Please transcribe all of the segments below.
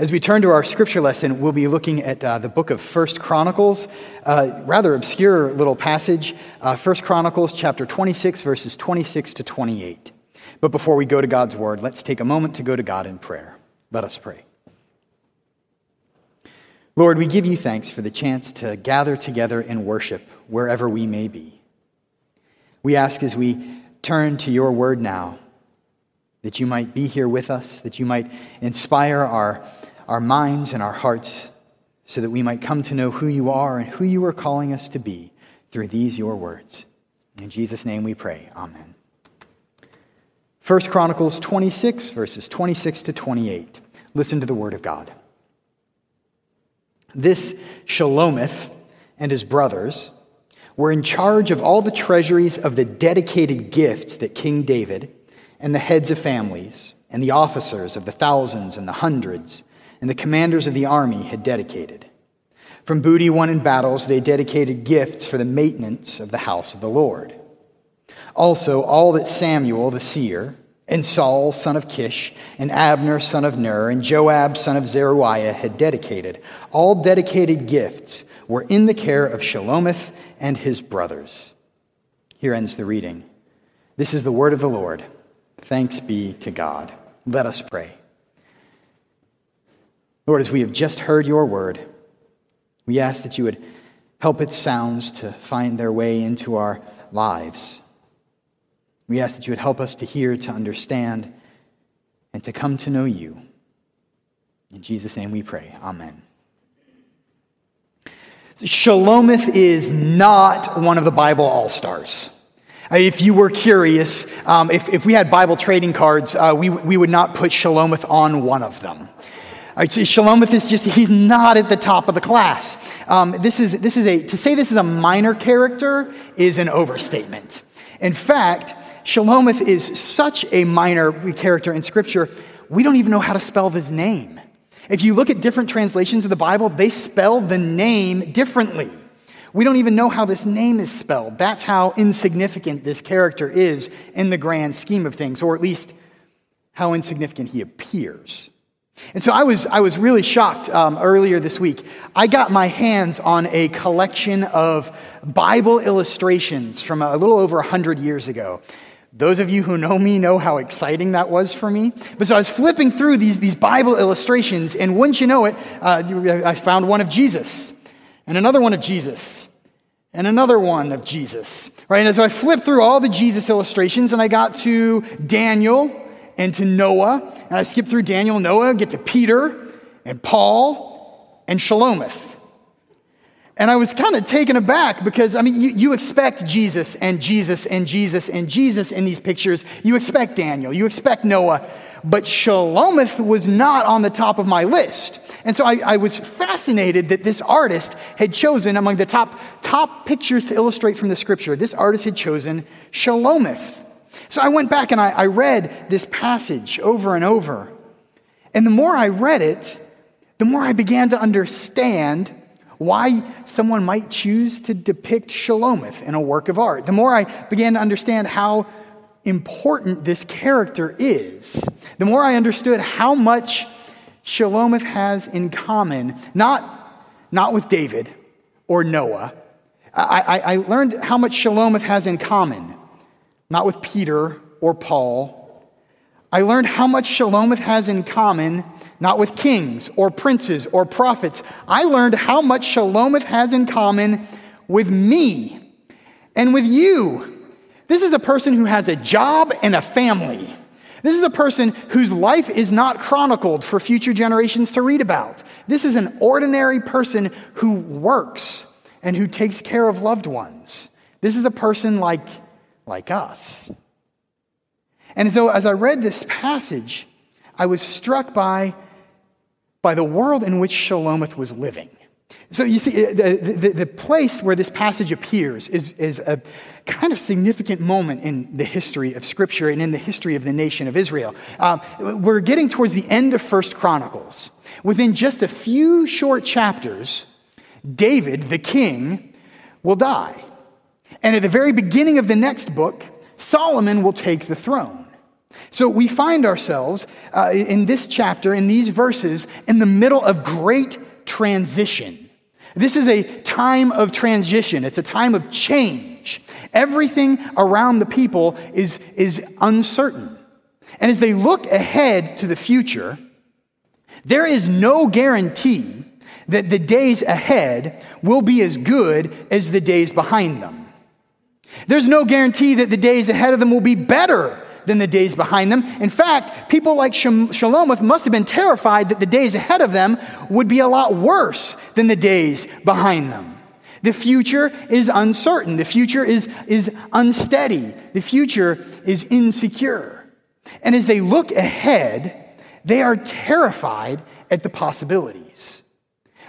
As we turn to our scripture lesson, we'll be looking at uh, the book of First Chronicles, uh, rather obscure little passage, uh, First Chronicles chapter 26, verses 26 to 28. But before we go to God's word, let's take a moment to go to God in prayer. Let us pray. Lord, we give you thanks for the chance to gather together in worship wherever we may be. We ask as we turn to your word now that you might be here with us, that you might inspire our our minds and our hearts so that we might come to know who you are and who you are calling us to be through these your words. In Jesus' name we pray. Amen. 1 Chronicles 26, verses 26 to 28. Listen to the word of God. This Shelomith and his brothers were in charge of all the treasuries of the dedicated gifts that King David and the heads of families and the officers of the thousands and the hundreds and the commanders of the army had dedicated. From booty won in battles, they dedicated gifts for the maintenance of the house of the Lord. Also, all that Samuel the seer, and Saul son of Kish, and Abner son of Ner, and Joab son of Zeruiah had dedicated, all dedicated gifts were in the care of Shelomith and his brothers. Here ends the reading. This is the word of the Lord. Thanks be to God. Let us pray. Lord, as we have just heard your word, we ask that you would help its sounds to find their way into our lives. We ask that you would help us to hear, to understand, and to come to know you. In Jesus' name we pray. Amen. Shelomith is not one of the Bible all stars. If you were curious, um, if, if we had Bible trading cards, uh, we, we would not put Shelomith on one of them. Right, so Shelomith is just, he's not at the top of the class. Um, this is, this is a, to say this is a minor character is an overstatement. In fact, Shelomith is such a minor character in Scripture, we don't even know how to spell his name. If you look at different translations of the Bible, they spell the name differently. We don't even know how this name is spelled. That's how insignificant this character is in the grand scheme of things, or at least how insignificant he appears. And so I was, I was really shocked um, earlier this week. I got my hands on a collection of Bible illustrations from a little over 100 years ago. Those of you who know me know how exciting that was for me. But so I was flipping through these, these Bible illustrations, and wouldn't you know it, uh, I found one of Jesus, and another one of Jesus, and another one of Jesus. Right? And so I flipped through all the Jesus illustrations, and I got to Daniel and to Noah. And I skip through Daniel Noah, get to Peter and Paul and Shelomith. And I was kind of taken aback because, I mean, you, you, expect Jesus and Jesus and Jesus and Jesus in these pictures. You expect Daniel, you expect Noah, but Shelomith was not on the top of my list. And so I, I, was fascinated that this artist had chosen among the top, top pictures to illustrate from the scripture, this artist had chosen Shelomith. So I went back and I, I read this passage over and over. And the more I read it, the more I began to understand why someone might choose to depict Shelomith in a work of art. The more I began to understand how important this character is, the more I understood how much Shelomith has in common, not, not with David or Noah. I, I, I learned how much Shelomith has in common not with Peter or Paul. I learned how much Shelomith has in common, not with kings or princes or prophets. I learned how much Shelomith has in common with me and with you. This is a person who has a job and a family. This is a person whose life is not chronicled for future generations to read about. This is an ordinary person who works and who takes care of loved ones. This is a person like like us. And so, as I read this passage, I was struck by, by the world in which Shelomith was living. So, you see, the, the, the, place where this passage appears is, is a kind of significant moment in the history of Scripture and in the history of the nation of Israel. Um, we're getting towards the end of First Chronicles. Within just a few short chapters, David, the king, will die. And at the very beginning of the next book, Solomon will take the throne. So we find ourselves uh, in this chapter, in these verses, in the middle of great transition. This is a time of transition, it's a time of change. Everything around the people is, is uncertain. And as they look ahead to the future, there is no guarantee that the days ahead will be as good as the days behind them. There's no guarantee that the days ahead of them will be better than the days behind them. In fact, people like Shelomith must have been terrified that the days ahead of them would be a lot worse than the days behind them. The future is uncertain. The future is, is unsteady. The future is insecure. And as they look ahead, they are terrified at the possibilities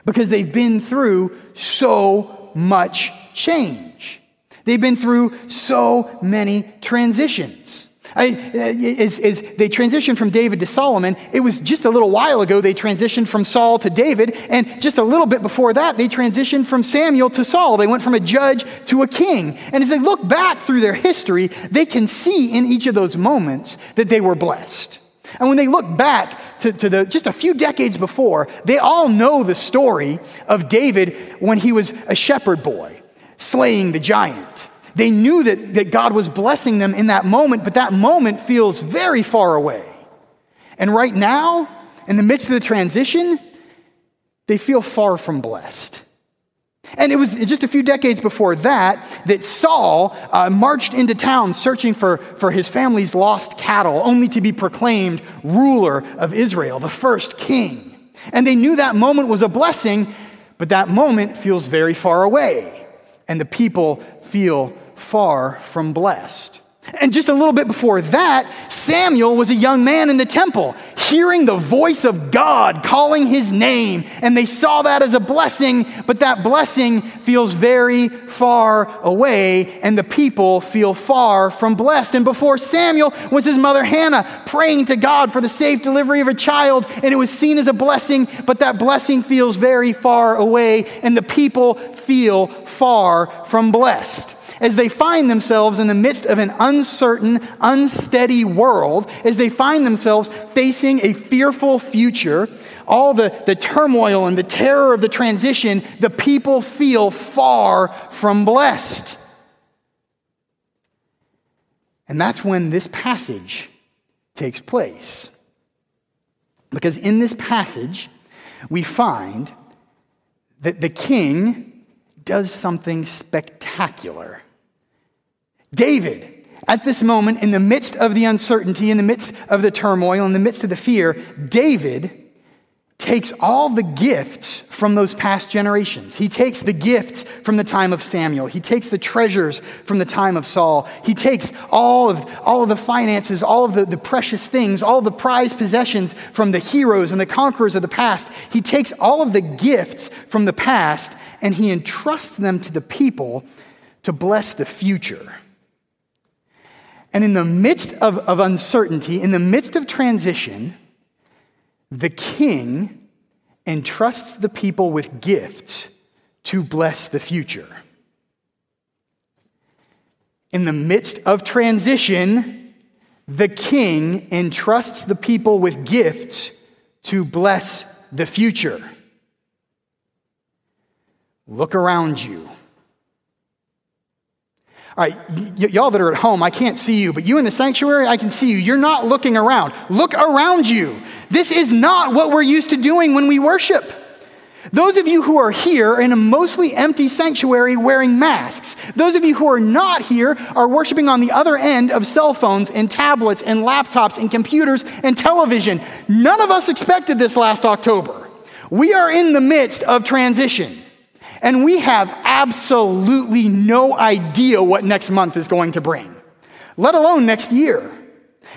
because they've been through so much change. They've been through so many transitions. I, uh, as, as they transitioned from David to Solomon, it was just a little while ago they transitioned from Saul to David, and just a little bit before that, they transitioned from Samuel to Saul. They went from a judge to a king. And as they look back through their history, they can see in each of those moments that they were blessed. And when they look back to, to the, just a few decades before, they all know the story of David when he was a shepherd boy, slaying the giant. They knew that, that God was blessing them in that moment, but that moment feels very far away. And right now, in the midst of the transition, they feel far from blessed. And it was just a few decades before that that Saul uh, marched into town searching for, for his family's lost cattle, only to be proclaimed ruler of Israel, the first king. And they knew that moment was a blessing, but that moment feels very far away. And the people feel far from blessed. And just a little bit before that, Samuel was a young man in the temple, hearing the voice of God calling his name. And they saw that as a blessing, but that blessing feels very far away, and the people feel far from blessed. And before Samuel was his mother Hannah praying to God for the safe delivery of a child, and it was seen as a blessing, but that blessing feels very far away, and the people feel far from blessed as they find themselves in the midst of an uncertain, unsteady world, as they find themselves facing a fearful future, all the, the turmoil and the terror of the transition, the people feel far from blessed. And that's when this passage takes place. Because in this passage, we find that the king does something spectacular. David, at this moment, in the midst of the uncertainty, in the midst of the turmoil, in the midst of the fear, David takes all the gifts from those past generations. He takes the gifts from the time of Samuel. He takes the treasures from the time of Saul. He takes all of, all of the finances, all of the, the precious things, all the prized possessions from the heroes and the conquerors of the past. He takes all of the gifts from the past and he entrusts them to the people to bless the future. And in the midst of, of uncertainty, in the midst of transition, the king entrusts the people with gifts to bless the future. In the midst of transition, the king entrusts the people with gifts to bless the future. Look around you. All right, y- y'all that are at home, I can't see you, but you in the sanctuary, I can see you. You're not looking around. Look around you. This is not what we're used to doing when we worship. Those of you who are here in a mostly empty sanctuary wearing masks, those of you who are not here are worshiping on the other end of cell phones and tablets and laptops and computers and television. None of us expected this last October. We are in the midst of transition. And we have absolutely no idea what next month is going to bring, let alone next year.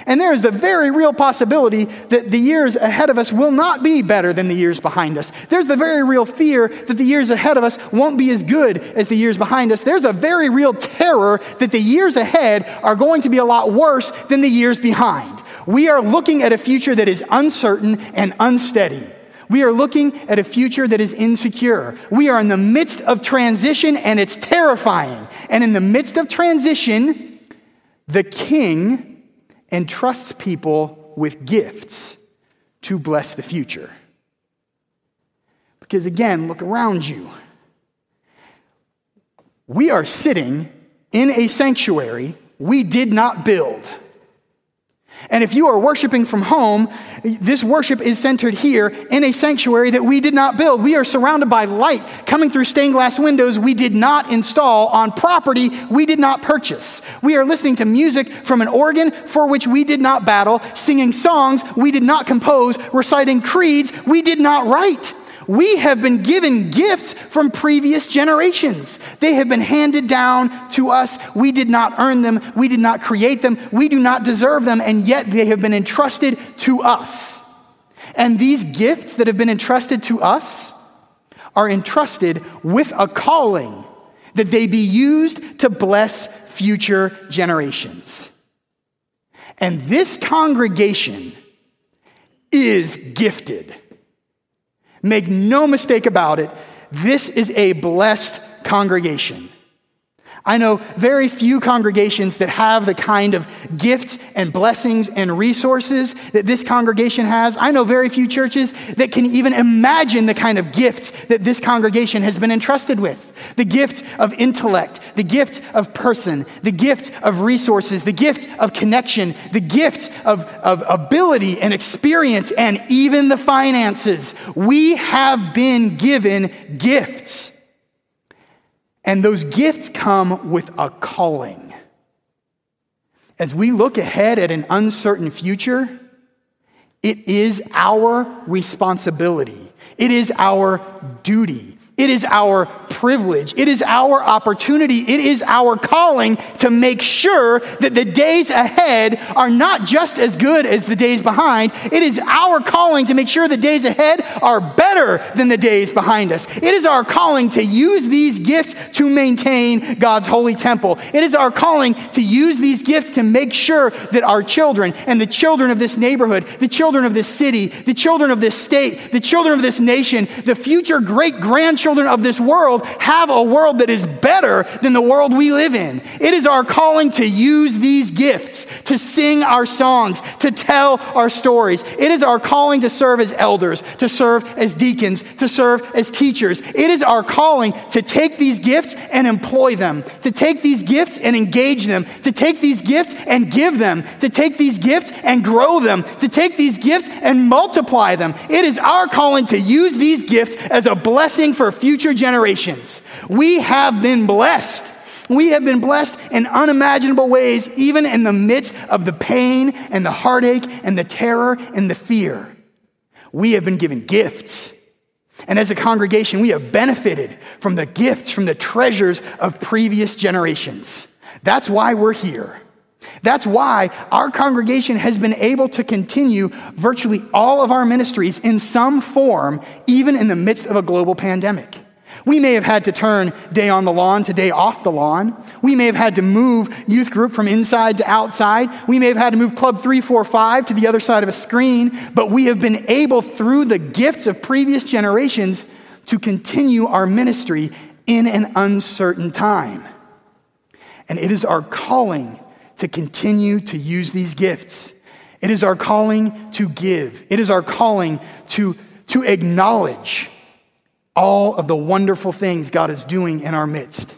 And there is the very real possibility that the years ahead of us will not be better than the years behind us. There's the very real fear that the years ahead of us won't be as good as the years behind us. There's a very real terror that the years ahead are going to be a lot worse than the years behind. We are looking at a future that is uncertain and unsteady. We are looking at a future that is insecure. We are in the midst of transition and it's terrifying. And in the midst of transition, the king entrusts people with gifts to bless the future. Because again, look around you. We are sitting in a sanctuary we did not build. And if you are worshiping from home, this worship is centered here in a sanctuary that we did not build. We are surrounded by light coming through stained glass windows we did not install on property we did not purchase. We are listening to music from an organ for which we did not battle, singing songs we did not compose, reciting creeds we did not write. We have been given gifts from previous generations. They have been handed down to us. We did not earn them. We did not create them. We do not deserve them. And yet they have been entrusted to us. And these gifts that have been entrusted to us are entrusted with a calling that they be used to bless future generations. And this congregation is gifted. Make no mistake about it, this is a blessed congregation. I know very few congregations that have the kind of gifts and blessings and resources that this congregation has. I know very few churches that can even imagine the kind of gifts that this congregation has been entrusted with the gift of intellect, the gift of person, the gift of resources, the gift of connection, the gift of, of ability and experience, and even the finances. We have been given gifts. And those gifts come with a calling. As we look ahead at an uncertain future, it is our responsibility, it is our duty it is our privilege. It is our opportunity. It is our calling to make sure that the days ahead are not just as good as the days behind. It is our calling to make sure the days ahead are better than the days behind us. It is our calling to use these gifts to maintain God's holy temple. It is our calling to use these gifts to make sure that our children and the children of this neighborhood, the children of this city, the children of this state, the children of this nation, the future great grandchildren, children of this world have a world that is better than the world we live in. It is our calling to use these gifts, to sing our songs, to tell our stories. It is our calling to serve as elders, to serve as deacons, to serve as teachers. It is our calling to take these gifts and employ them, to take these gifts and engage them, to take these gifts and give them, to take these gifts and grow them, to take these gifts and multiply them. It is our calling to use these gifts as a blessing for future generations. We have been blessed. We have been blessed in unimaginable ways, even in the midst of the pain and the heartache and the terror and the fear. We have been given gifts. And as a congregation, we have benefited from the gifts, from the treasures of previous generations. That's why we're here. That's why our congregation has been able to continue virtually all of our ministries in some form, even in the midst of a global pandemic. We may have had to turn day on the lawn to day off the lawn. We may have had to move youth group from inside to outside. We may have had to move Club 345 to the other side of a screen, but we have been able, through the gifts of previous generations, to continue our ministry in an uncertain time. And it is our calling to continue to use these gifts. It is our calling to give. It is our calling to, to acknowledge all of the wonderful things God is doing in our midst.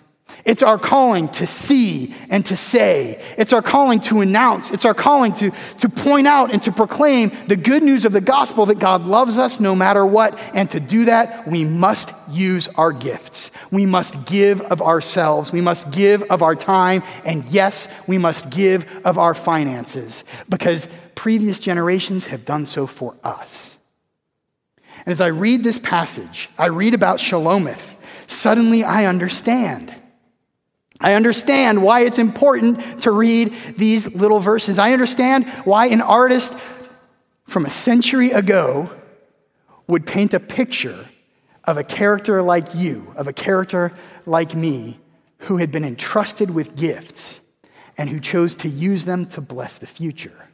It's our calling to see and to say. It's our calling to announce. It's our calling to, to point out and to proclaim the good news of the gospel that God loves us no matter what. And to do that, we must use our gifts. We must give of ourselves. We must give of our time. And yes, we must give of our finances because previous generations have done so for us. And as I read this passage, I read about Shelomith, suddenly I understand. I understand why it's important to read these little verses. I understand why an artist from a century ago would paint a picture of a character like you, of a character like me, who had been entrusted with gifts and who chose to use them to bless the future.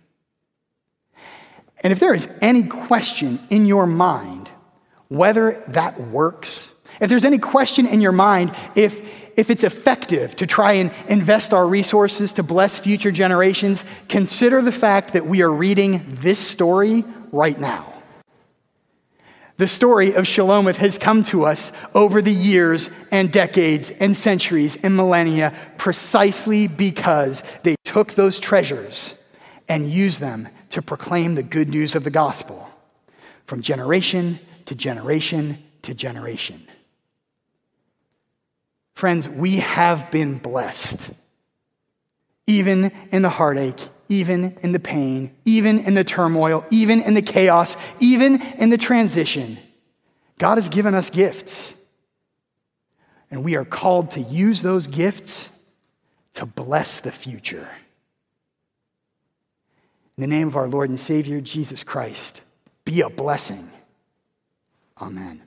And if there is any question in your mind whether that works, if there's any question in your mind if if it's effective to try and invest our resources to bless future generations, consider the fact that we are reading this story right now. The story of Shelomith has come to us over the years and decades and centuries and millennia precisely because they took those treasures and used them to proclaim the good news of the gospel from generation to generation to generation. Friends, we have been blessed. Even in the heartache, even in the pain, even in the turmoil, even in the chaos, even in the transition, God has given us gifts. And we are called to use those gifts to bless the future. In the name of our Lord and Savior, Jesus Christ, be a blessing. Amen.